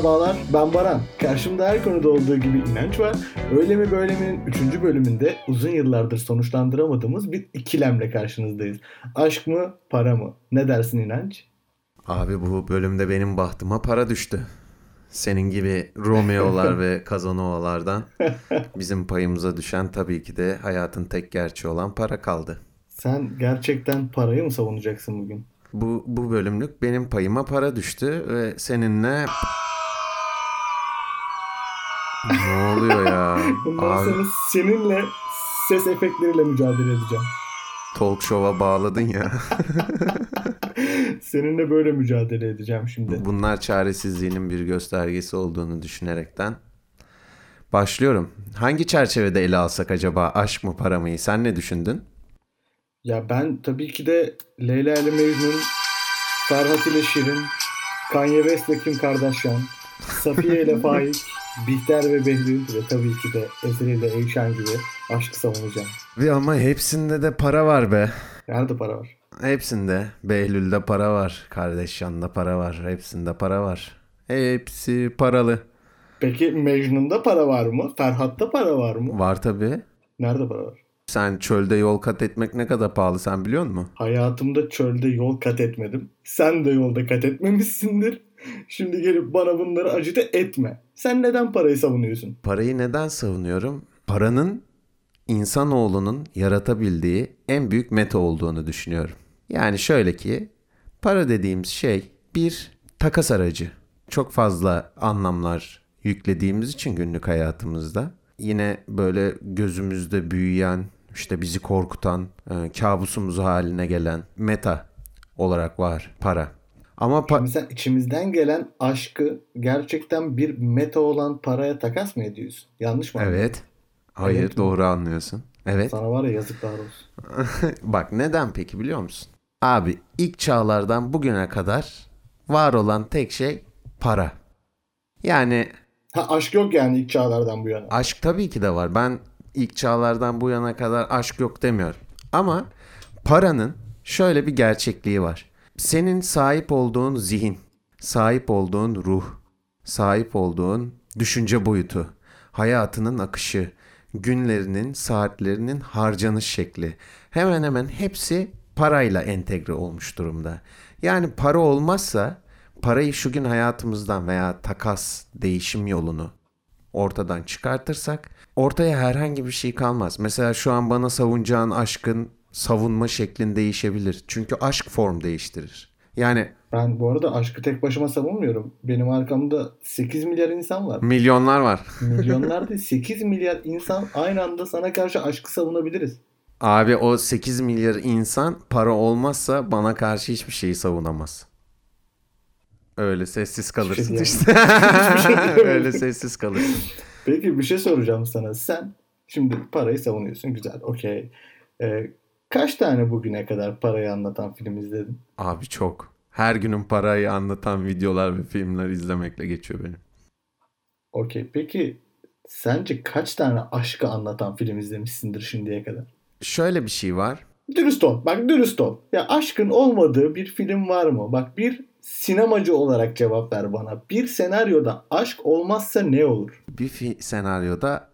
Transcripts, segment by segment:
Merhabalar, ben Baran. Karşımda her konuda olduğu gibi inanç var. Öyle mi böyle mi'nin 3. bölümünde uzun yıllardır sonuçlandıramadığımız bir ikilemle karşınızdayız. Aşk mı, para mı? Ne dersin inanç? Abi bu bölümde benim bahtıma para düştü. Senin gibi Romeo'lar ve Casanova'lardan bizim payımıza düşen tabii ki de hayatın tek gerçeği olan para kaldı. Sen gerçekten parayı mı savunacaksın bugün? Bu, bu bölümlük benim payıma para düştü ve seninle... ne oluyor ya? Bundan Abi sonra seninle ses efektleriyle mücadele edeceğim. talk show'a bağladın ya. Seninle böyle mücadele edeceğim şimdi. Bunlar çaresizliğinin bir göstergesi olduğunu düşünerekten başlıyorum. Hangi çerçevede ele alsak acaba aşk mı para mıyı? Sen ne düşündün? Ya ben tabii ki de Leyla ile Mecnun, Ferhat ile Şirin, Kanye West ile Kim Kardashian, Safiye ile Faik, Bihter ve Behlül ve tabii ki de Ezel ile Eyşan gibi aşkı savunacağım. Ve ama hepsinde de para var be. Nerede para var? Hepsinde. Behlül'de para var. Kardeşyan'da para var. Hepsinde para var. Hepsi paralı. Peki Mecnun'da para var mı? Ferhat'ta para var mı? Var tabii. Nerede para var? Sen çölde yol kat etmek ne kadar pahalı sen biliyor musun? Hayatımda çölde yol kat etmedim. Sen de yolda kat etmemişsindir. Şimdi gelip bana bunları acıda etme. Sen neden parayı savunuyorsun? Parayı neden savunuyorum? Paranın insanoğlunun yaratabildiği en büyük meta olduğunu düşünüyorum. Yani şöyle ki para dediğimiz şey bir takas aracı. Çok fazla anlamlar yüklediğimiz için günlük hayatımızda yine böyle gözümüzde büyüyen, işte bizi korkutan, e, kabusumuz haline gelen meta olarak var para. Ama pa- Şimdi sen içimizden gelen aşkı gerçekten bir meta olan paraya takas mı ediyorsun? Yanlış mı? evet. Hayır Evet doğru anlıyorsun. Evet. Sana var ya yazıklar olsun. Bak neden peki biliyor musun? Abi ilk çağlardan bugüne kadar var olan tek şey para. Yani Ha aşk yok yani ilk çağlardan bu yana. aşk tabii ki de var. Ben ilk çağlardan bu yana kadar aşk yok demiyorum. Ama paranın şöyle bir gerçekliği var. Senin sahip olduğun zihin, sahip olduğun ruh, sahip olduğun düşünce boyutu, hayatının akışı, günlerinin, saatlerinin harcanış şekli hemen hemen hepsi parayla entegre olmuş durumda. Yani para olmazsa parayı şu gün hayatımızdan veya takas, değişim yolunu ortadan çıkartırsak ortaya herhangi bir şey kalmaz. Mesela şu an bana savunacağın aşkın savunma şeklin değişebilir. Çünkü aşk form değiştirir. Yani Ben bu arada aşkı tek başıma savunmuyorum. Benim arkamda 8 milyar insan var. milyonlar var. Milyonlar değil 8 milyar insan aynı anda sana karşı aşkı savunabiliriz. Abi o 8 milyar insan para olmazsa bana karşı hiçbir şeyi savunamaz. Öyle sessiz kalırsın işte. Hiçbir şey diyemem. Öyle sessiz kalırsın. Peki bir şey soracağım sana. Sen şimdi parayı savunuyorsun. Güzel. Okey. Ee, kaç tane bugüne kadar parayı anlatan film izledin? Abi çok. Her günün parayı anlatan videolar ve filmler izlemekle geçiyor benim. Okey. Peki sence kaç tane aşkı anlatan film izlemişsindir şimdiye kadar? Şöyle bir şey var. Dürüst ol. Bak dürüst ol. Ya aşkın olmadığı bir film var mı? Bak bir sinemacı olarak cevap ver bana. Bir senaryoda aşk olmazsa ne olur? Bir senaryoda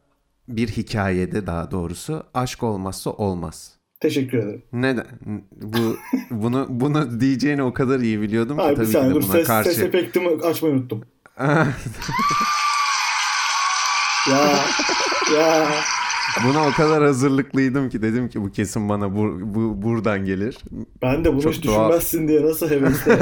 bir hikayede daha doğrusu aşk olmazsa olmaz. Teşekkür ederim. Neden? Bu bunu bunu diyeceğini o kadar iyi biliyordum ki Ay bir tabii ki saniye de buna ses, karşı. ses efektimi açmayı unuttum. Ya ya Buna o kadar hazırlıklıydım ki dedim ki bu kesin bana bu, bu buradan gelir. ben de bunu Çok hiç doğal. düşünmezsin diye nasıl hevesle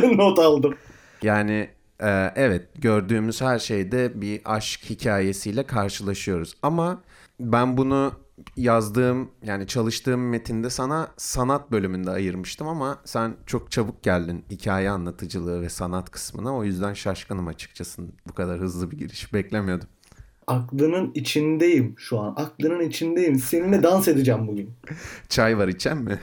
not aldım. Yani e, evet gördüğümüz her şeyde bir aşk hikayesiyle karşılaşıyoruz. Ama ben bunu yazdığım yani çalıştığım metinde sana sanat bölümünde ayırmıştım ama sen çok çabuk geldin hikaye anlatıcılığı ve sanat kısmına. O yüzden şaşkınım açıkçası. Bu kadar hızlı bir giriş beklemiyordum. Aklının içindeyim şu an. Aklının içindeyim. Seninle dans edeceğim bugün. Çay var içen mi?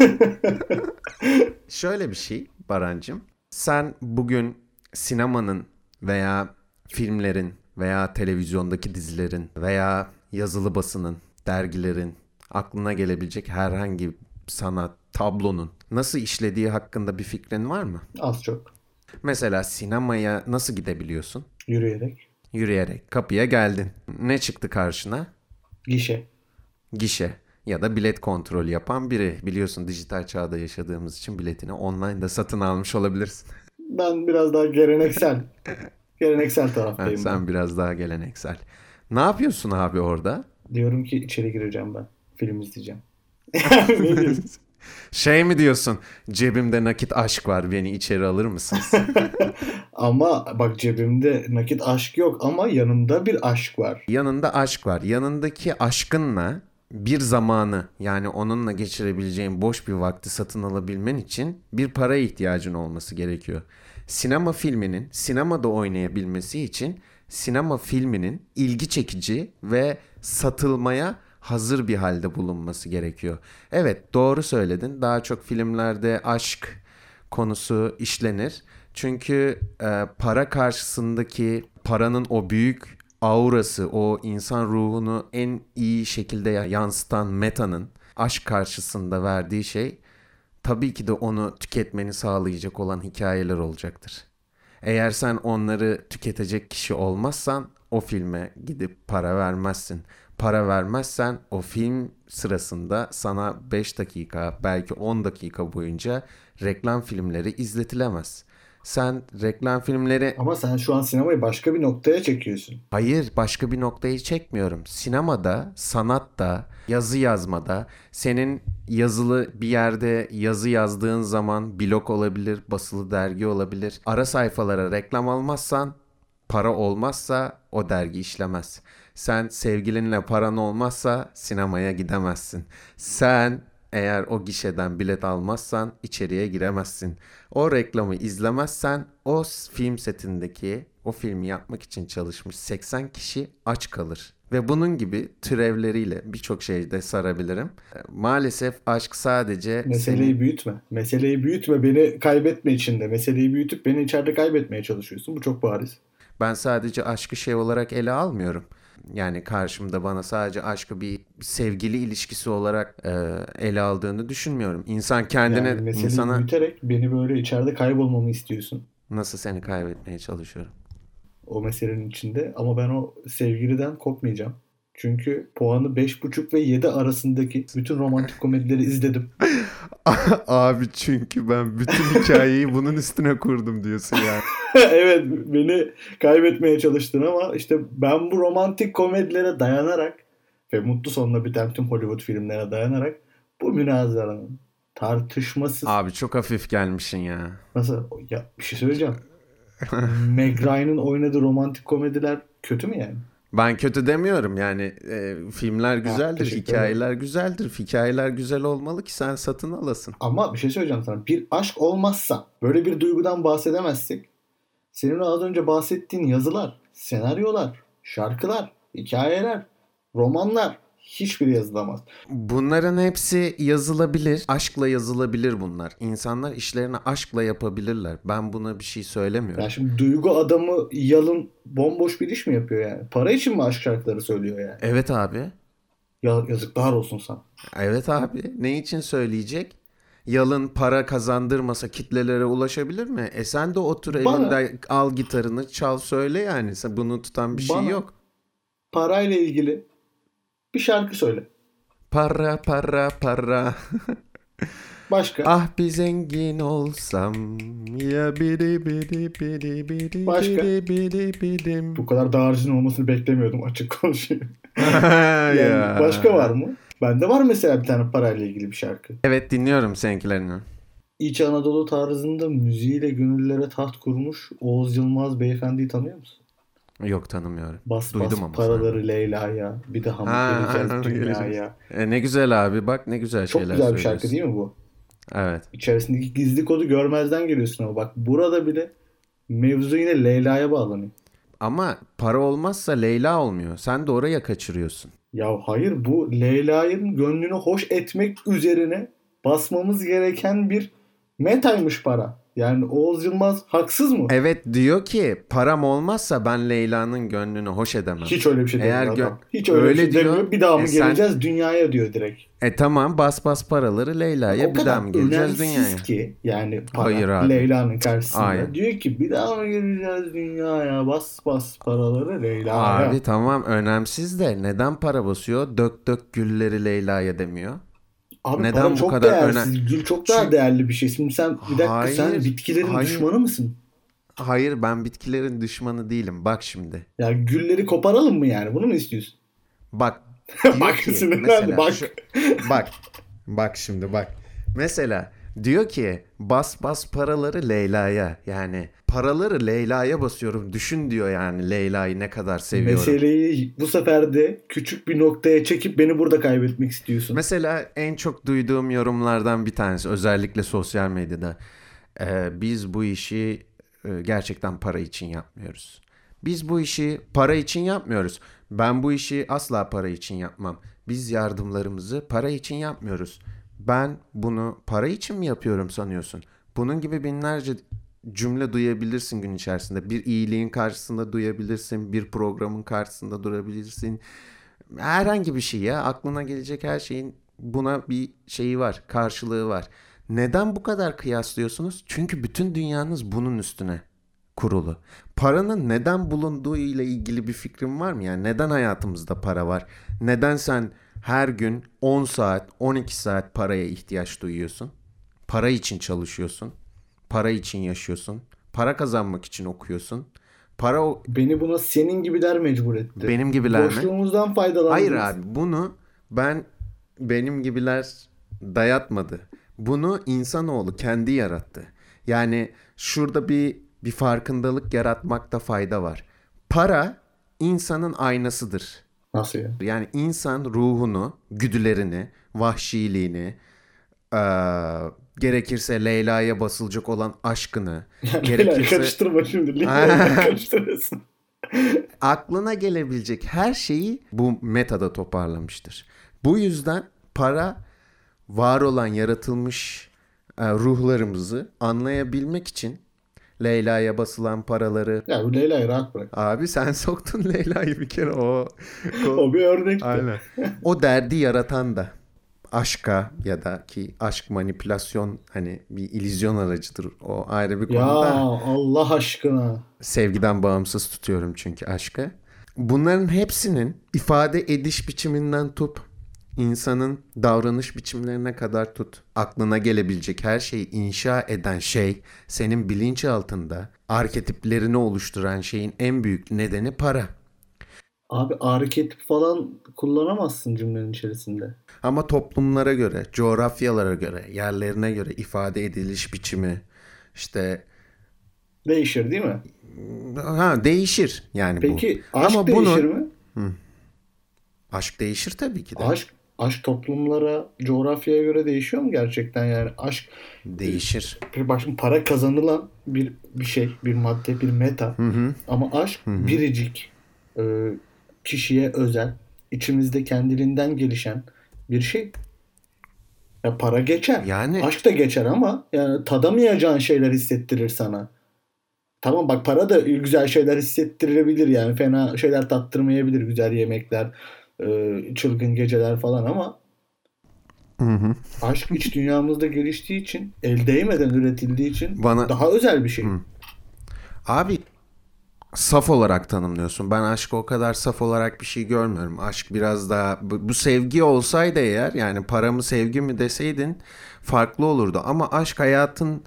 Şöyle bir şey Barancım. Sen bugün sinemanın veya filmlerin veya televizyondaki dizilerin veya yazılı basının, dergilerin aklına gelebilecek herhangi sanat tablonun nasıl işlediği hakkında bir fikrin var mı? Az çok. Mesela sinemaya nasıl gidebiliyorsun? Yürüyerek. Yürüyerek. Kapıya geldin. Ne çıktı karşına? Gişe. Gişe ya da bilet kontrolü yapan biri. Biliyorsun dijital çağda yaşadığımız için biletini online da satın almış olabilirsin. Ben biraz daha geleneksel. geleneksel Ha, taraftayım. ben. sen biraz daha geleneksel. Ne yapıyorsun abi orada? Diyorum ki içeri gireceğim ben. Film izleyeceğim. Şey mi diyorsun? Cebimde nakit aşk var beni içeri alır mısınız? Ama bak cebimde nakit aşk yok ama yanımda bir aşk var. Yanında aşk var. Yanındaki aşkınla bir zamanı yani onunla geçirebileceğin boş bir vakti satın alabilmen için bir para ihtiyacın olması gerekiyor. Sinema filminin sinemada oynayabilmesi için sinema filminin ilgi çekici ve satılmaya hazır bir halde bulunması gerekiyor. Evet doğru söyledin. Daha çok filmlerde aşk konusu işlenir. Çünkü e, para karşısındaki paranın o büyük aurası, o insan ruhunu en iyi şekilde ya- yansıtan metanın aşk karşısında verdiği şey tabii ki de onu tüketmeni sağlayacak olan hikayeler olacaktır. Eğer sen onları tüketecek kişi olmazsan o filme gidip para vermezsin. Para vermezsen o film sırasında sana 5 dakika belki 10 dakika boyunca reklam filmleri izletilemez. Sen reklam filmleri Ama sen şu an sinemayı başka bir noktaya çekiyorsun. Hayır, başka bir noktayı çekmiyorum. Sinemada, sanatta, yazı yazmada, senin yazılı bir yerde yazı yazdığın zaman blog olabilir, basılı dergi olabilir. Ara sayfalara reklam almazsan, para olmazsa o dergi işlemez. Sen sevgilinle paran olmazsa sinemaya gidemezsin. Sen eğer o gişeden bilet almazsan içeriye giremezsin. O reklamı izlemezsen o film setindeki o filmi yapmak için çalışmış 80 kişi aç kalır. Ve bunun gibi türevleriyle birçok şeyde sarabilirim. E, Maalesef aşk sadece Meseleyi senin- büyütme. Meseleyi büyütme. Beni kaybetme içinde. Meseleyi büyütüp beni içeride kaybetmeye çalışıyorsun. Bu çok bariz. Ben sadece aşkı şey olarak ele almıyorum. Yani karşımda bana sadece aşkı bir sevgili ilişkisi olarak e, ele aldığını düşünmüyorum. İnsan kendine Yani insana büyüterek beni böyle içeride kaybolmamı istiyorsun. nasıl seni kaybetmeye çalışıyorum. O meselenin içinde. Ama ben o sevgiliden kopmayacağım. Çünkü puanı 5.5 ve 7 arasındaki bütün romantik komedileri izledim. Abi çünkü ben bütün hikayeyi bunun üstüne kurdum diyorsun ya. evet beni kaybetmeye çalıştın ama işte ben bu romantik komedilere dayanarak ve mutlu sonla biten tüm Hollywood filmlerine dayanarak bu münazaranın tartışmasız Abi çok hafif gelmişsin ya. nasıl ya bir şey söyleyeceğim. Meg Ryan'ın oynadığı romantik komediler kötü mü yani? Ben kötü demiyorum yani e, filmler güzeldir, teşekkür hikayeler güzeldir. Hikayeler güzel olmalı ki sen satın alasın. Ama bir şey söyleyeceğim sana. Bir aşk olmazsa böyle bir duygudan bahsedemezsek senin az önce bahsettiğin yazılar, senaryolar, şarkılar, hikayeler, romanlar hiçbiri yazılamaz. Bunların hepsi yazılabilir. Aşkla yazılabilir bunlar. İnsanlar işlerini aşkla yapabilirler. Ben buna bir şey söylemiyorum. Yani şimdi duygu adamı yalın bomboş bir iş mi yapıyor yani? Para için mi aşk şarkıları söylüyor yani? Evet abi. Ya, yazıklar olsun sana. Evet abi. Ne için söyleyecek? Yalın para kazandırmasa kitlelere ulaşabilir mi? E sen de otur Bana- elinde al gitarını çal söyle yani. Sen bunu tutan bir şey yok. Parayla ilgili bir şarkı söyle. Para para para. Başka. ah bir zengin olsam ya biri biri biri biri Başka? biri biri birim. Bu kadar dağarcığın olmasını beklemiyordum açık konuşayım. ya. Yani başka var mı? Bende var mesela bir tane parayla ilgili bir şarkı. Evet dinliyorum seninkilerini. İç Anadolu tarzında müziğiyle gönüllere taht kurmuş Oğuz Yılmaz beyefendiyi tanıyor musun? Yok tanımıyorum. Bas Duydum bas ama paraları Leyla'ya bir daha mı Ha, geleceğiz aynen, dünyaya. E, ne güzel abi bak ne güzel Çok şeyler güzel bir şarkı değil mi bu? Evet. İçerisindeki gizli kodu görmezden geliyorsun ama bak burada bile mevzu yine Leyla'ya bağlanıyor. Ama para olmazsa Leyla olmuyor. Sen de oraya kaçırıyorsun. Ya hayır bu Leyla'nın gönlünü hoş etmek üzerine basmamız gereken bir metaymış para. Yani Oğuz Yılmaz haksız mı? Evet diyor ki param olmazsa ben Leyla'nın gönlünü hoş edemem. Hiç öyle bir şey Eğer demiyor adam. Hiç öyle, öyle bir şey diyor. demiyor. Bir daha mı E sen- geleceğiz dünyaya diyor direkt. E tamam bas bas paraları Leyla'ya bir daha mı geleceğiz dünyaya? ki yani para. Leyla'nın karşısında. Hayır. Diyor ki bir daha mı geleceğiz dünyaya bas bas paraları Leyla'ya. Abi tamam önemsiz de neden para basıyor? Dök dök gülleri Leyla'ya demiyor. Abi Neden bu çok kadar değersiz. Gül çok daha Çünkü- değerli bir şey. Şimdi sen bir dakika sen Hayır, bitkilerin hayır. düşmanı mısın? Hayır ben bitkilerin düşmanı değilim. Bak şimdi. Ya gülleri koparalım mı yani? Bunu mu istiyorsun? Bak. Bak ki, mesela bak. şu- bak. Bak şimdi bak. Mesela diyor ki bas bas paraları Leyla'ya. Yani paraları Leyla'ya basıyorum. Düşün diyor yani Leyla'yı ne kadar seviyorum. Meseleyi bu sefer de küçük bir noktaya çekip beni burada kaybetmek istiyorsun. Mesela en çok duyduğum yorumlardan bir tanesi özellikle sosyal medyada. Ee, biz bu işi e, gerçekten para için yapmıyoruz. Biz bu işi para için yapmıyoruz. Ben bu işi asla para için yapmam. Biz yardımlarımızı para için yapmıyoruz. Ben bunu para için mi yapıyorum sanıyorsun? Bunun gibi binlerce cümle duyabilirsin gün içerisinde. Bir iyiliğin karşısında duyabilirsin, bir programın karşısında durabilirsin herhangi bir şey ya aklına gelecek her şeyin buna bir şeyi var karşılığı var. Neden bu kadar kıyaslıyorsunuz? Çünkü bütün dünyanız bunun üstüne kurulu. Paranın neden bulunduğu ile ilgili bir fikrin var mı? Yani neden hayatımızda para var? Neden sen her gün 10 saat, 12 saat paraya ihtiyaç duyuyorsun? Para için çalışıyorsun. Para için yaşıyorsun. Para kazanmak için okuyorsun. Para o- Beni buna senin gibiler mecbur etti. benim gibiler mi? Boşluğumuzdan faydalandınız. Hayır abi bunu ben benim gibiler dayatmadı. Bunu insanoğlu kendi yarattı. Yani şurada bir bir farkındalık yaratmakta fayda var. Para insanın aynasıdır. Nasıl ya? Yani insan ruhunu, güdülerini, vahşiliğini, eee, gerekirse Leyla'ya basılacak olan aşkını, gerekirse karıştırma şimdi. Karıştırıyorsun. aklına gelebilecek her şeyi bu metada toparlamıştır. Bu yüzden para var olan yaratılmış ruhlarımızı anlayabilmek için Leyla'ya basılan paraları Ya bu Leyla'yı rahat bırak. abi sen soktun Leyla'yı bir kere o, o- bir örnekti. Aynen. o derdi yaratan da aşka ya da ki aşk manipülasyon hani bir illüzyon aracıdır. O ayrı bir Ya konuda. Allah aşkına. Sevgiden bağımsız tutuyorum çünkü aşkı. Bunların hepsinin ifade ediş biçiminden tut, insanın davranış biçimlerine kadar tut. Aklına gelebilecek her şeyi inşa eden şey, senin bilinçaltında arketiplerini oluşturan şeyin en büyük nedeni para. Abi arketip falan kullanamazsın cümlenin içerisinde. Ama toplumlara göre, coğrafyalara göre, yerlerine göre ifade ediliş biçimi işte Değişir değil mi? ha değişir yani bu. Peki aşk Ama değişir bunu mi? aşk değişir tabii ki de. Aşk aşk toplumlara, coğrafyaya göre değişiyor mu gerçekten yani? Aşk Değişir. bir başım para kazanılan bir bir şey, bir madde, bir meta. Ama aşk biricik, e, kişiye özel, içimizde kendiliğinden gelişen bir şey. Ya para geçer. Yani- Aşk da geçer ama yani tadamayacağın şeyler hissettirir sana. Tamam bak para da güzel şeyler hissettirebilir yani fena şeyler tattırmayabilir güzel yemekler, e, çılgın geceler falan ama aşk iç dünyamızda geliştiği için el değmeden üretildiği için Bana- daha özel bir şey. Abi saf olarak tanımlıyorsun. Ben aşkı o kadar saf olarak bir şey görmüyorum. Aşk biraz daha bu, bu sevgi olsaydı eğer yani paramı sevgi mi deseydin farklı olurdu. Ama aşk hayatın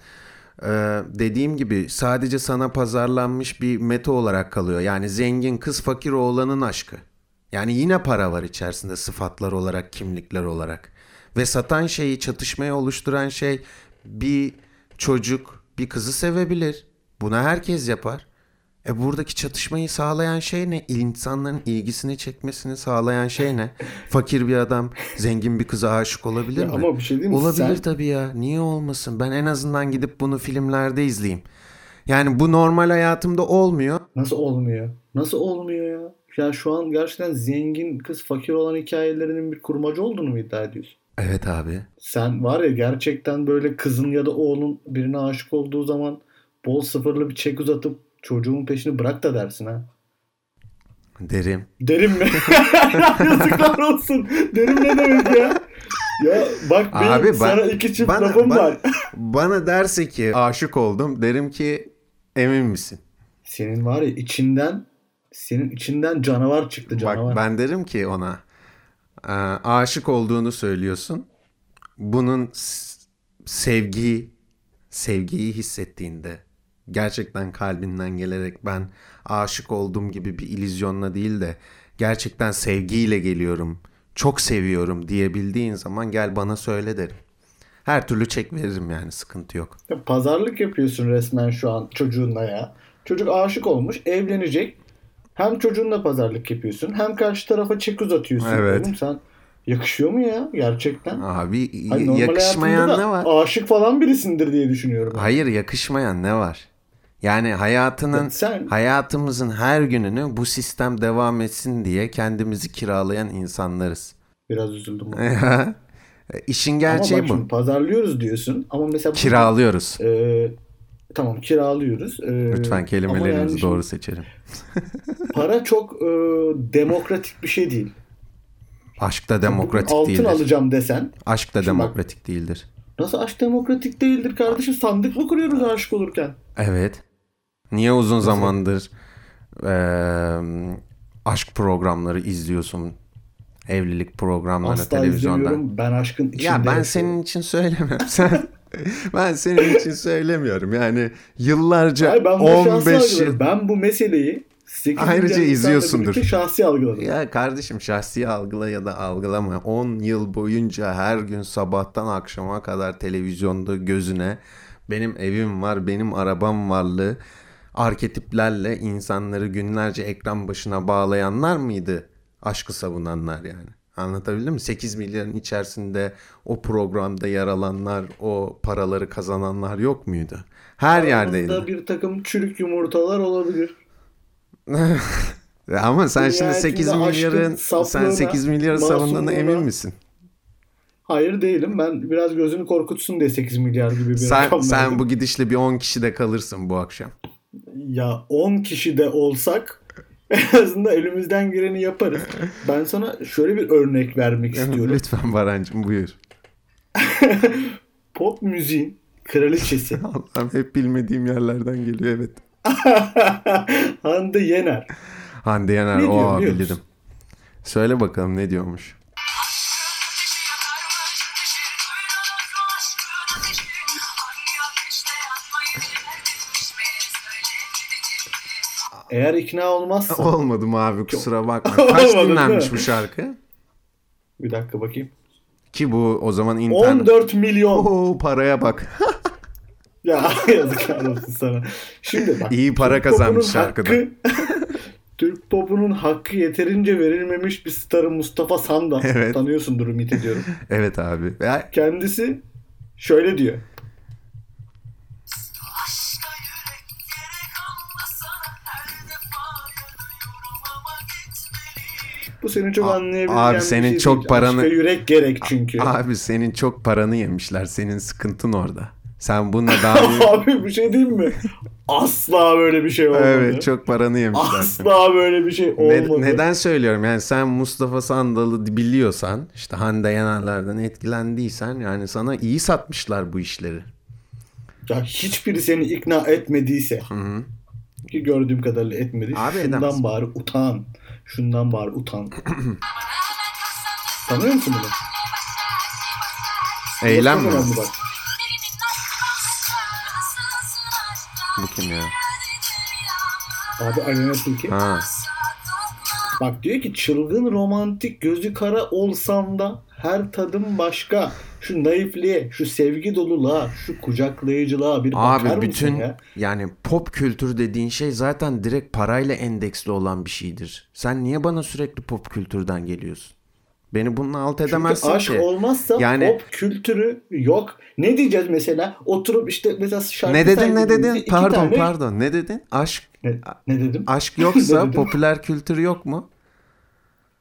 e, dediğim gibi sadece sana pazarlanmış bir meta olarak kalıyor. Yani zengin kız fakir oğlanın aşkı. Yani yine para var içerisinde sıfatlar olarak, kimlikler olarak. Ve satan şeyi, çatışmayı oluşturan şey bir çocuk bir kızı sevebilir. Buna herkes yapar. E buradaki çatışmayı sağlayan şey ne? İnsanların ilgisini çekmesini sağlayan şey ne? Fakir bir adam zengin bir kıza aşık olabilir Ya mi? ama bir şey diyeyim mi? Olabilir Sen- tabii ya. Niye olmasın? Ben en azından gidip bunu filmlerde izleyeyim. Yani bu normal hayatımda olmuyor. Nasıl olmuyor? Nasıl olmuyor ya? Ya şu an gerçekten zengin kız fakir olan hikayelerinin bir kurmaca olduğunu mu iddia ediyorsun? Evet abi. Sen var ya gerçekten böyle kızın ya da oğlun birine aşık olduğu zaman bol sıfırlı bir çek uzatıp çocuğun peşini bırak da dersin ha. Derim. Derim mi? Yazıklar olsun. Derim ne demek ya? Ya bak benim Abi ben- sana iki çift bana- lafım bana- var. Bana derse ki aşık oldum derim ki emin misin? Senin var ya içinden senin içinden canavar çıktı canavar. Bak ben derim ki ona "Ee, aşık olduğunu söylüyorsun. Bunun s- sevgi sevgiyi hissettiğinde gerçekten kalbinden gelerek ben aşık olduğum gibi bir illüzyonla değil de gerçekten sevgiyle geliyorum. Çok seviyorum diyebildiğin zaman gel bana söyle derim. Her türlü çek veririm yani sıkıntı yok. Ya Pazarlık yapıyorsun resmen şu an çocuğunla ya. Çocuk aşık olmuş, evlenecek. Hem çocuğunla pazarlık yapıyorsun, hem karşı tarafa çek uzatıyorsun. Evet. Oğlum sen yakışıyor mu ya gerçekten? Abi Hani yakışmayan ne var? Aşık falan birisindir diye düşünüyorum. ben. Hayır yakışmayan ne var? Yani hayatının Ya sen- hayatımızın her gününü bu sistem devam etsin diye kendimizi kiralayan insanlarız. Biraz üzüldüm. İşin Ama gerçeği bak bu. şimdi pazarlıyoruz diyorsun ama mesela Kiralıyoruz. Ee, tamam kiralıyoruz. Ee, Lütfen kelimelerimizi yani doğru seçelim. Para çok e, demokratik bir şey değil. Aşk da demokratik altın değildir. alacağım desen Aşk da Şimdi bak- demokratik değildir. nasıl aşk demokratik değildir kardeşim? Sandık mı kuruyoruz aşık olurken? Evet. Niye uzun zamandır eee, aşk programları izliyorsun? Evlilik programları Asla televizyonda. izlemiyorum. Ben aşkın içinde Ya ben yaşıyorum. senin için söylemiyorum. Sen ben senin için söylemiyorum. Yani yıllarca Hayır, ben bunu şahsi 15 algıladım. yıl Ben bu meseleyi 8 Ayrıca izliyorsundur. şahsi algıladım. ya kardeşim şahsi algıla ya da algılama. 10 yıl boyunca her gün sabahtan akşama kadar televizyonda gözüne benim evim var, benim arabam varlı arketiplerle insanları günlerce ekran başına bağlayanlar mıydı? Aşkı savunanlar yani. Anlatabildim mi? 8 milyarın içerisinde o programda yer alanlar, o paraları kazananlar yok muydu? Her yerdeydi. Aramızda bir takım çürük yumurtalar olabilir. Ama sen şimdi Nihayetinde 8 aşkın milyarın sen saflığına, 8 milyarı savunduğuna emin misin? Hayır değilim. Ben biraz gözünü korkutsun diye 8 milyar gibi bir Sen rakam sen verdim. bu gidişle bir 10 kişide kalırsın bu akşam. Ya 10 kişi de olsak en azından elimizden geleni yaparız. Ben sana şöyle bir örnek vermek istiyorum. Lütfen Barancım buyur. Pop müziğin kraliçesi Allah'ım hep bilmediğim yerlerden geliyor evet. Hande Yener. Hande Yener Ne o musun? Söyle bakalım ne diyormuş. Eğer ikna olmazsa Olmadım abi kusura bakma. Kaç dinlenmiş mi? bu şarkı? bir dakika bakayım. Ki bu o zaman internet. 14 milyon. Oo paraya bak. Ya yazıklar olsun sana. Şimdi bak. İyi para Türk kazanmış şarkıda. hakkı- Türk popunun hakkı yeterince verilmemiş bir starı Mustafa Sandal. Evet. Tanıyorsundur ümit ediyorum. Evet abi. Ya, Kendisi şöyle diyor. Bu senin çok A- anlayabileceğin abi bir senin şey çok değil. paranı- Aşka yürek gerek çünkü. abi senin çok paranı yemişler. Senin sıkıntın orada. Sen bununla daha. Abi bir şey diyeyim mi? Asla böyle bir şey olmadı. evet çok paranı yemişler. Asla böyle bir şey Ne- olmadı. neden söylüyorum? Yani sen Mustafa Sandal'ı biliyorsan, işte Hande Yener'lerden etkilendiysen yani sana iyi satmışlar bu işleri. Ya hiçbiri seni ikna etmediyse hı. ki gördüğüm kadarıyla etmedi. Abi şundan edemez. bari utan. Şundan bari utan. Tanıyor musun bunu? Eylem mi? Bak. Bu kim ya? Abi Alena Tilki. Ha. Bak diyor ki çılgın romantik gözü kara olsam da her tadım başka. Şu naifliğe, şu sevgi doluluğa, şu kucaklayıcılığa bir bakar Abi mısın bütün ya? yani pop kültür dediğin şey zaten direkt parayla endeksli olan bir şeydir. Sen niye bana sürekli pop kültürden geliyorsun? Beni bununla alt Çünkü edemezsin aşk ki. olmazsa Yani- pop kültürü yok. Ne diyeceğiz mesela? Oturup işte mesela şarkı Ne dedin ne dedin? Pardon tane- pardon. Ne dedin? Aşk Ne, ne dedim? aşk yoksa dedim? popüler kültür yok mu?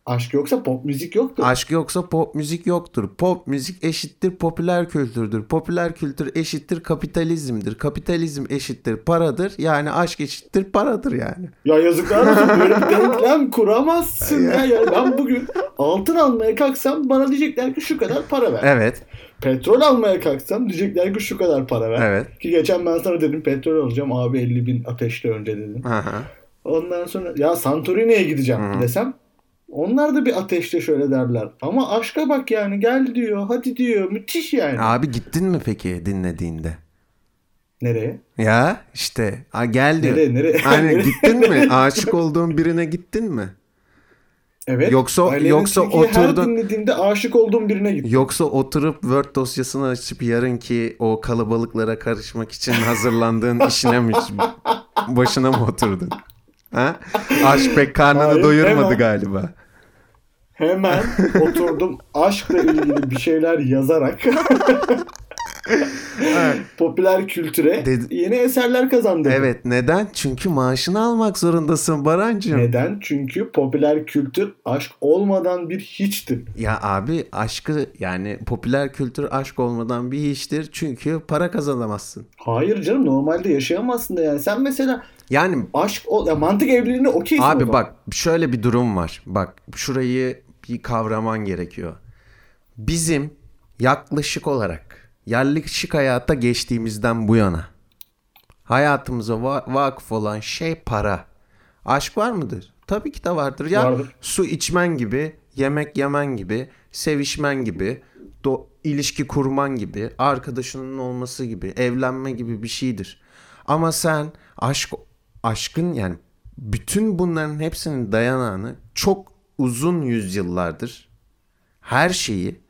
Aşk yoksa pop müzik yoktur. Aşk yoksa pop müzik yoktur. Pop müzik eşittir popüler kültürdür. Popüler kültür eşittir kapitalizmdir. Kapitalizm eşittir paradır. Yani aşk eşittir paradır yani. Ya yazıklar olsun böyle bir denklem kuramazsın ya. Yani ben bugün altın almaya kalksam bana diyecekler ki şu kadar para ver. Evet. Petrol almaya kalksam diyecekler ki şu kadar para ver. Evet. Ki geçen ben sana dedim petrol alacağım abi 50 bin ateşle önce dedim. Aha. Ondan sonra ya Santorini'ye gideceğim Hı. desem onlar da bir ateşle şöyle derler. Ama aşka bak yani gel diyor hadi diyor müthiş yani. Abi gittin mi peki dinlediğinde? Nereye? Ya işte ha gel diyor. Nereye nereye? Hani gittin mi? Aşık olduğun birine gittin mi? Evet. Yoksa- Ailenin yoksa Tilki'yi her oturdun- dinlediğimde aşık olduğum birine gittim. Yoksa oturup Word dosyasını açıp yarınki o kalabalıklara karışmak için hazırlandığın işine mi başına mı oturdun? Ha? Aşk pek karnını Hayır, doyurmadı hemen. galiba. Hemen oturdum aşkla ilgili bir şeyler yazarak popüler kültüre Dedi- yeni eserler kazandım. Evet neden? Çünkü maaşını almak zorundasın Barancığım. Neden? Çünkü popüler kültür aşk olmadan bir hiçtir. Ya abi aşkı yani popüler kültür aşk olmadan bir iştir. Çünkü para kazanamazsın. Hayır canım normalde yaşayamazsın da yani. Sen mesela Yani aşk ol, ya mantık evliliğine okeysin. Abi bak şöyle bir durum var. Bak şurayı bir kavraman gerekiyor. Bizim yaklaşık olarak yerleşik hayata geçtiğimizden bu yana hayatımıza va- vakıf olan şey para. Aşk var mıdır? Tabii ki de vardır. Ya Vardır. su içmen gibi, yemek yemen gibi, sevişmen gibi, do- ilişki kurman gibi, arkadaşının olması gibi, evlenme gibi bir şeydir. Ama sen aşk aşkın yani bütün bunların hepsinin dayanağını çok uzun yüzyıllardır her şeyi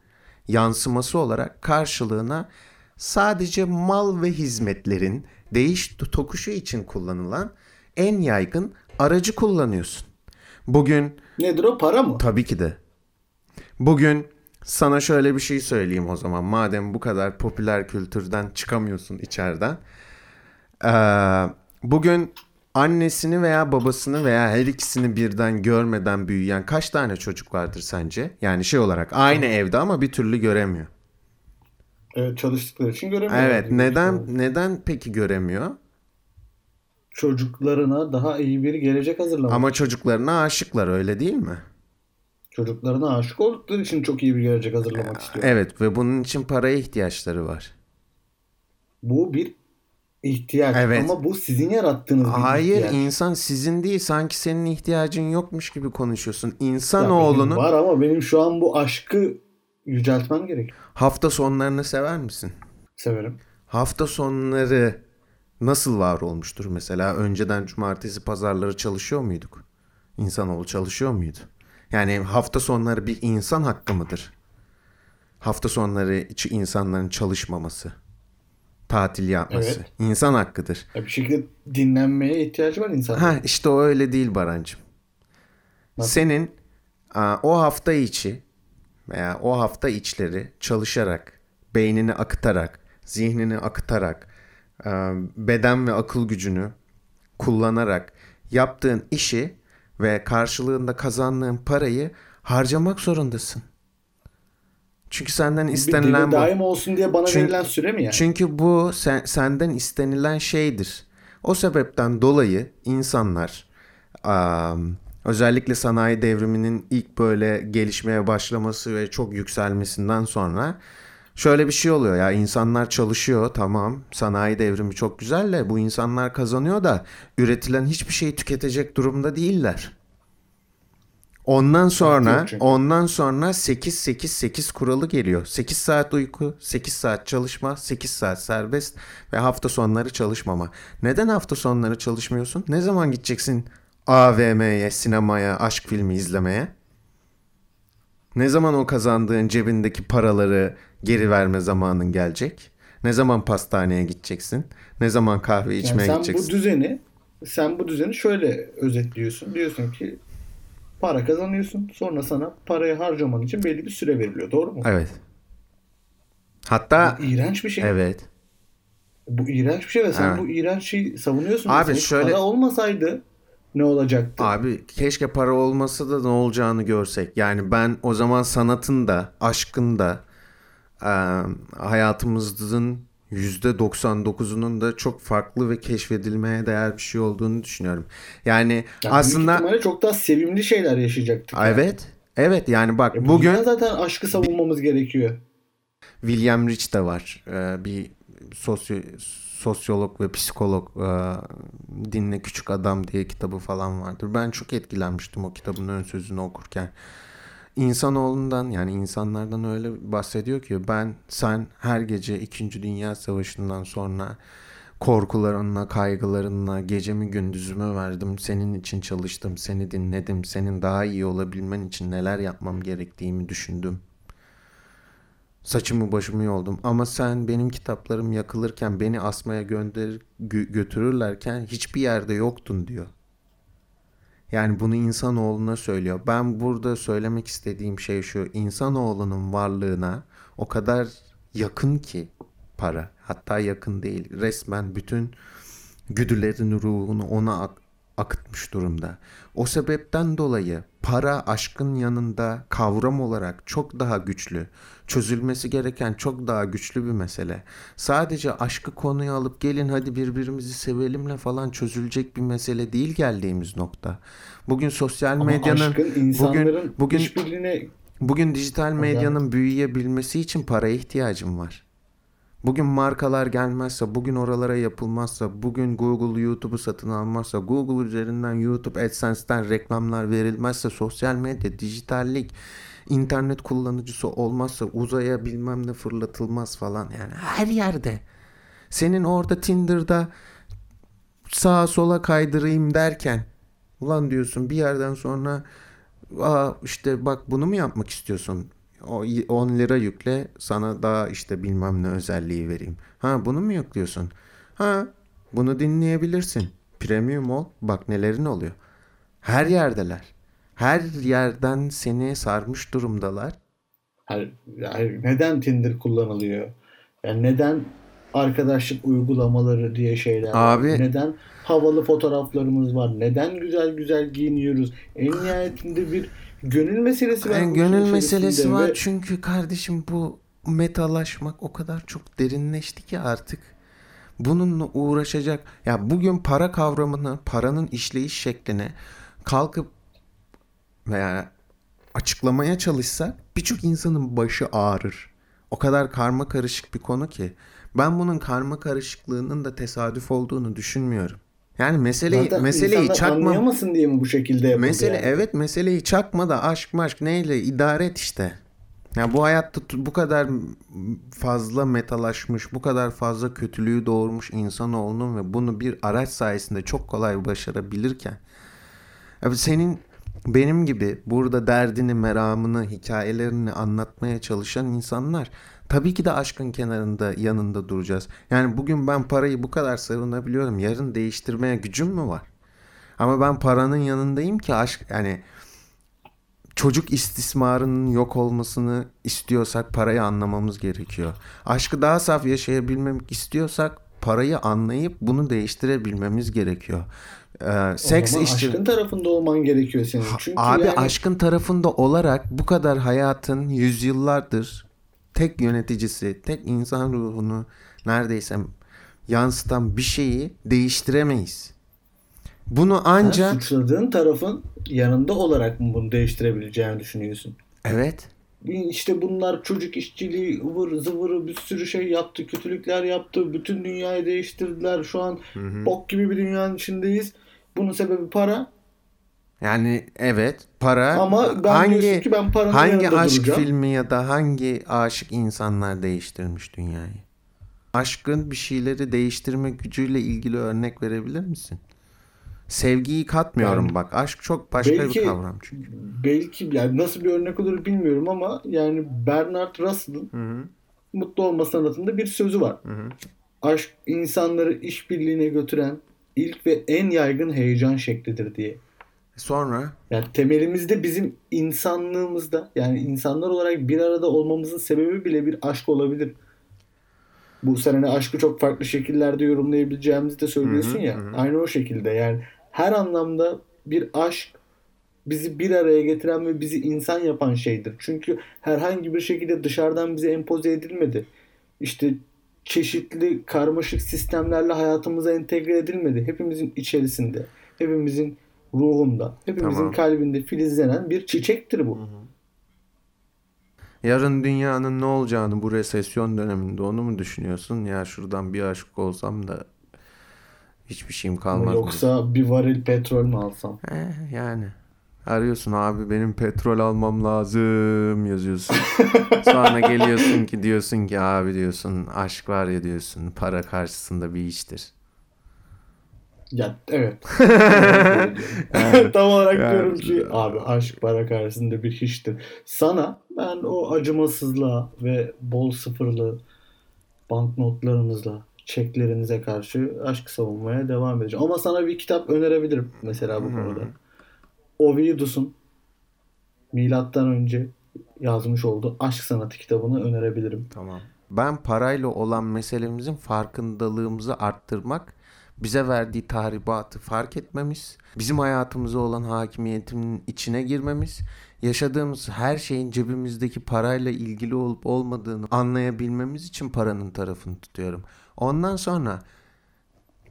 yansıması olarak karşılığına sadece mal ve hizmetlerin değiş tokuşu için kullanılan en yaygın aracı kullanıyorsun. Bugün Nedir o para mı? Tabii ki de. Bugün sana şöyle bir şey söyleyeyim o zaman. Madem bu kadar popüler kültürden çıkamıyorsun içeriden. Ee, bugün annesini veya babasını veya her ikisini birden görmeden büyüyen kaç tane çocuk vardır sence? Yani şey olarak aynı evde ama bir türlü göremiyor. Evet, çalıştıkları için göremiyorlar. Evet, neden oldu. neden peki göremiyor? Çocuklarına daha iyi bir gelecek hazırlamak. Ama çocuklarına aşıklar öyle değil mi? Çocuklarına aşık oldukları için çok iyi bir gelecek hazırlamak istiyor. Evet ve bunun için paraya ihtiyaçları var. Bu bir ihtiyaç Evet. ama bu sizin yarattığınız bir Hayır ihtiyaç. insan sizin değil sanki senin ihtiyacın yokmuş gibi konuşuyorsun. İnsanoğlunun var ama benim şu an bu aşkı yüceltmem gerek. hafta sonlarını sever misin? Severim. Hafta sonları nasıl var olmuştur mesela? Önceden cumartesi pazarları çalışıyor muyduk? İnsanoğlu çalışıyor muydu? Yani hafta sonları bir insan hakkı mıdır? Hafta sonları içi insanların çalışmaması, tatil yapması Evet. insan hakkıdır. Ya bir şekilde dinlenmeye ihtiyacı var insan. Ha işte o öyle değil Barancım. Nasıl? Senin aa, o hafta içi veya o hafta içleri çalışarak, beynini akıtarak, zihnini akıtarak, aa, beden ve akıl gücünü kullanarak yaptığın işi ve karşılığında kazandığın parayı harcamak zorundasın. Çünkü senden istenilen bu. daim olsun diye bana Çünkü- verilen süre mi yani? Çünkü bu sen, senden istenilen şeydir. O sebepten dolayı insanlar am, özellikle sanayi devriminin ilk böyle gelişmeye başlaması ve çok yükselmesinden sonra şöyle bir şey oluyor ya insanlar çalışıyor tamam sanayi devrimi çok güzel de bu insanlar kazanıyor da üretilen hiçbir şeyi tüketecek durumda değiller. Ondan sonra ondan sonra 8 8 8 kuralı geliyor. 8 saat uyku, 8 saat çalışma, 8 saat serbest ve hafta sonları çalışmama. Neden hafta sonları çalışmıyorsun? Ne zaman gideceksin AVM'ye, sinemaya, aşk filmi izlemeye? Ne zaman o kazandığın cebindeki paraları geri verme zamanın gelecek? Ne zaman pastaneye gideceksin? Ne zaman kahve Yani içmeye sen gideceksin? bu düzeni sen bu düzeni şöyle özetliyorsun. Diyorsun ki para kazanıyorsun. Sonra sana parayı harcaman için belli bir süre veriliyor. Doğru mu? Evet. Hatta Bu iğrenç bir şey. evet. Bu iğrenç bir şey ve sen Evet. bu iğrenç şeyi savunuyorsun. Abi Mesela şöyle- Para olmasaydı ne olacaktı? Abi keşke para olmasa da ne olacağını görsek. Yani ben o zaman sanatın da, aşkın da hayatımızın %99'unun da çok farklı ve keşfedilmeye değer bir şey olduğunu düşünüyorum. Yani Yani aslında çok daha sevimli şeyler yaşayacaktık. yani. evet. Evet yani bak E bu bugün zaten aşkı savunmamız gerekiyor. William Rich de var. Ee, bir sosyo sosyolog ve psikolog e, Dinle Küçük Adam diye kitabı falan vardır. Ben çok etkilenmiştim o kitabın ön sözünü okurken. İnsanoğlundan yani insanlardan öyle bahsediyor ki ben sen her gece 2. Dünya Savaşı'ndan sonra korkularınla, kaygılarınla gecemi gündüzümü verdim. Senin için çalıştım, seni dinledim. Senin daha iyi olabilmen için neler yapmam gerektiğimi düşündüm. Saçımı başımı yoldum ama sen benim kitaplarım yakılırken beni asmaya gönder gö- götürürlerken hiçbir yerde yoktun diyor. Yani bunu insanoğluna söylüyor. Ben burada söylemek istediğim şey şu. İnsanoğlunun varlığına o kadar yakın ki para. Hatta yakın değil. Resmen bütün güdülerin ruhunu ona ak- akıtmış durumda. O sebepten dolayı para aşkın yanında kavram olarak çok daha güçlü, çözülmesi gereken çok daha güçlü bir mesele. Sadece aşkı konuya alıp gelin hadi birbirimizi sevelimle falan çözülecek bir mesele değil geldiğimiz nokta. Bugün sosyal Ama medyanın aşkın insanların bugün bugün işbirliğine Bugün dijital medyanın büyüyebilmesi için paraya ihtiyacım var. Bugün markalar gelmezse, bugün oralara yapılmazsa, bugün Google YouTube'u satın almazsa, Google üzerinden YouTube AdSense'ten reklamlar verilmezse, sosyal medya, dijitallik, internet kullanıcısı olmazsa uzaya bilmem ne fırlatılmaz falan yani her yerde. Senin orada Tinder'da sağa sola kaydırayım derken ulan diyorsun bir yerden sonra Aa işte bak bunu mu yapmak istiyorsun? O y- 10 lira yükle sana daha işte bilmem ne özelliği vereyim. Ha bunu mu yüklüyorsun? Ha bunu dinleyebilirsin. Premium ol bak nelerin oluyor. Her yerdeler. Her yerden seni sarmış durumdalar. Hayır, hayır, neden Tinder kullanılıyor? Yani neden arkadaşlık uygulamaları diye şeyler var? Abi- Neden havalı fotoğraflarımız var? Neden güzel güzel giyiniyoruz? En nihayetinde bir gönül meselesi var. Yani gönül meselesi var ve çünkü kardeşim bu metalaşmak o kadar çok derinleşti ki artık bununla uğraşacak. Ya bugün para kavramını, paranın işleyiş şeklini kalkıp veya açıklamaya çalışsak birçok insanın başı ağrır. O kadar karma karışık bir konu ki ben bunun karma karışıklığının da tesadüf olduğunu düşünmüyorum. Yani meseleyi Zaten meseleyi çakma anlayamasın diye mi bu şekilde yapıldı Mesele yani? evet meseleyi çakma da aşk maşk neyle idare et işte. Ya bu hayatta bu kadar fazla metalaşmış, bu kadar fazla kötülüğü doğurmuş insanoğlunun ve bunu bir araç sayesinde çok kolay başarabilirken Abi senin benim gibi burada derdini, meramını, hikayelerini anlatmaya çalışan insanlar tabii ki de aşkın kenarında yanında duracağız. Yani bugün ben parayı bu kadar savunabiliyorum. Yarın değiştirmeye gücüm mü var? Ama ben paranın yanındayım ki aşk yani çocuk istismarının yok olmasını istiyorsak parayı anlamamız gerekiyor. Aşkı daha saf yaşayabilmek istiyorsak parayı anlayıp bunu değiştirebilmemiz gerekiyor. Ee, seks işçi aşkın tarafında olman gerekiyor senin. Çünkü Abi yani aşkın tarafında olarak bu kadar hayatın yüzyıllardır tek yöneticisi, tek insan ruhunu neredeyse yansıtan bir şeyi değiştiremeyiz. Bunu sen anca suçladığın tarafın yanında olarak mı bunu değiştirebileceğini düşünüyorsun? evet İşte bunlar çocuk işçiliği, ıvır zıvırı bir sürü şey yaptı, kötülükler yaptı. Bütün dünyayı değiştirdiler. Şu an bok gibi bir dünyanın içindeyiz. Bunun sebebi para. Yani evet para Ama ben hangi ki ben paranın hangi aşk duracağım. filmi ya da hangi aşık insanlar değiştirmiş dünyayı? Aşkın bir şeyleri değiştirme gücüyle ilgili örnek verebilir misin? Sevgiyi katmıyorum Ben- bak. Aşk çok başka Belki- bir kavram çünkü. Belki yani nasıl bir örnek olur bilmiyorum ama yani Bernard Russell'ın. Mutlu Olma Sanatı'nda bir sözü var. Hı hı. Aşk insanları işbirliğine götüren ilk ve en yaygın heyecan şeklidir diye. Sonra Yani temelimizde bizim insanlığımızda yani insanlar olarak bir arada olmamızın sebebi bile bir aşk olabilir. Bu sen hani aşkı çok farklı şekillerde yorumlayabileceğimizi de söylüyorsun Hı hı, ya. hı. Aynı o şekilde yani her anlamda bir aşk bizi bir araya getiren ve bizi insan yapan şeydir. Çünkü herhangi bir şekilde dışarıdan bize empoze edilmedi. İşte çeşitli karmaşık sistemlerle hayatımıza entegre edilmedi. Hepimizin içerisinde, hepimizin ruhunda, hepimizin Tamam. kalbinde filizlenen bir çiçektir bu. Yarın dünyanın ne olacağını bu resesyon döneminde onu mu düşünüyorsun? Ya şuradan bir aşık olsam da hiçbir şeyim kalmaz. mı? Yoksa bir varil petrol mü alsam? Eh, yani. Arıyorsun abi benim petrol almam lazım yazıyorsun. Sonra geliyorsun ki diyorsun ki abi diyorsun aşk var ya diyorsun para karşısında bir iştir. Ya evet. Tam olarak Yani- diyorum ki abi aşk para karşısında bir hiçtir. Sana ben o acımasızlığa ve bol sıfırlı banknotlarınızla çeklerinize karşı aşk savunmaya devam edeceğim. Ama sana bir kitap önerebilirim mesela bu konuda. Ovidus'un milattan önce yazmış olduğu Aşk Sanatı kitabını önerebilirim. Tamam. Ben parayla olan meselemizin farkındalığımızı arttırmak, bize verdiği tahribatı fark etmemiz, bizim hayatımıza olan hakimiyetinin içine girmemiz, yaşadığımız her şeyin cebimizdeki parayla ilgili olup olmadığını anlayabilmemiz için paranın tarafını tutuyorum. Ondan sonra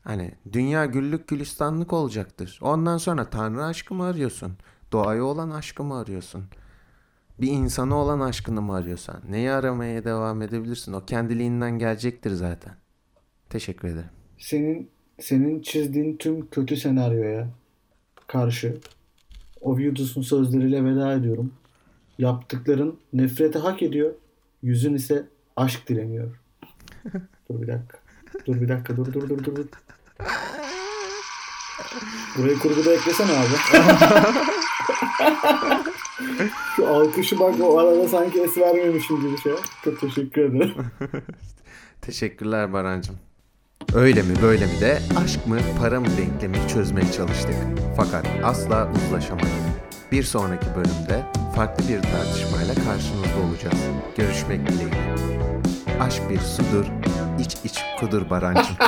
Hani dünya güllük gülistanlık olacaktır. Ondan sonra Tanrı aşkı mı arıyorsun? Doğaya olan aşkı mı arıyorsun? Bir insana olan aşkını mı arıyorsan? Neyi aramaya devam edebilirsin? O kendiliğinden gelecektir zaten. Teşekkür ederim. Senin senin çizdiğin tüm kötü senaryoya karşı Ovidus'un sözleriyle veda ediyorum. Yaptıkların nefreti hak ediyor. Yüzün ise aşk dileniyor. dur bir dakika. Dur bir dakika. Dur dur dur dur. dur. Burayı kurguda eklesene abi. Şu alkışı bak o arada sanki es vermemişim gibi şey. Çok teşekkür ederim. Teşekkürler Barancım. Öyle mi böyle mi de aşk mı para mı denklemi çözmeye çalıştık. Fakat asla uzlaşamadık. Bir sonraki bölümde farklı bir tartışmayla karşınızda olacağız. Görüşmek dileğiyle. Aşk bir sudur, iç iç kudur Barancım.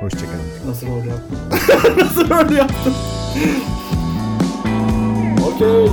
Hoşçakalın. Nasıl rol yaptın? Nasıl rol yaptın? Okey.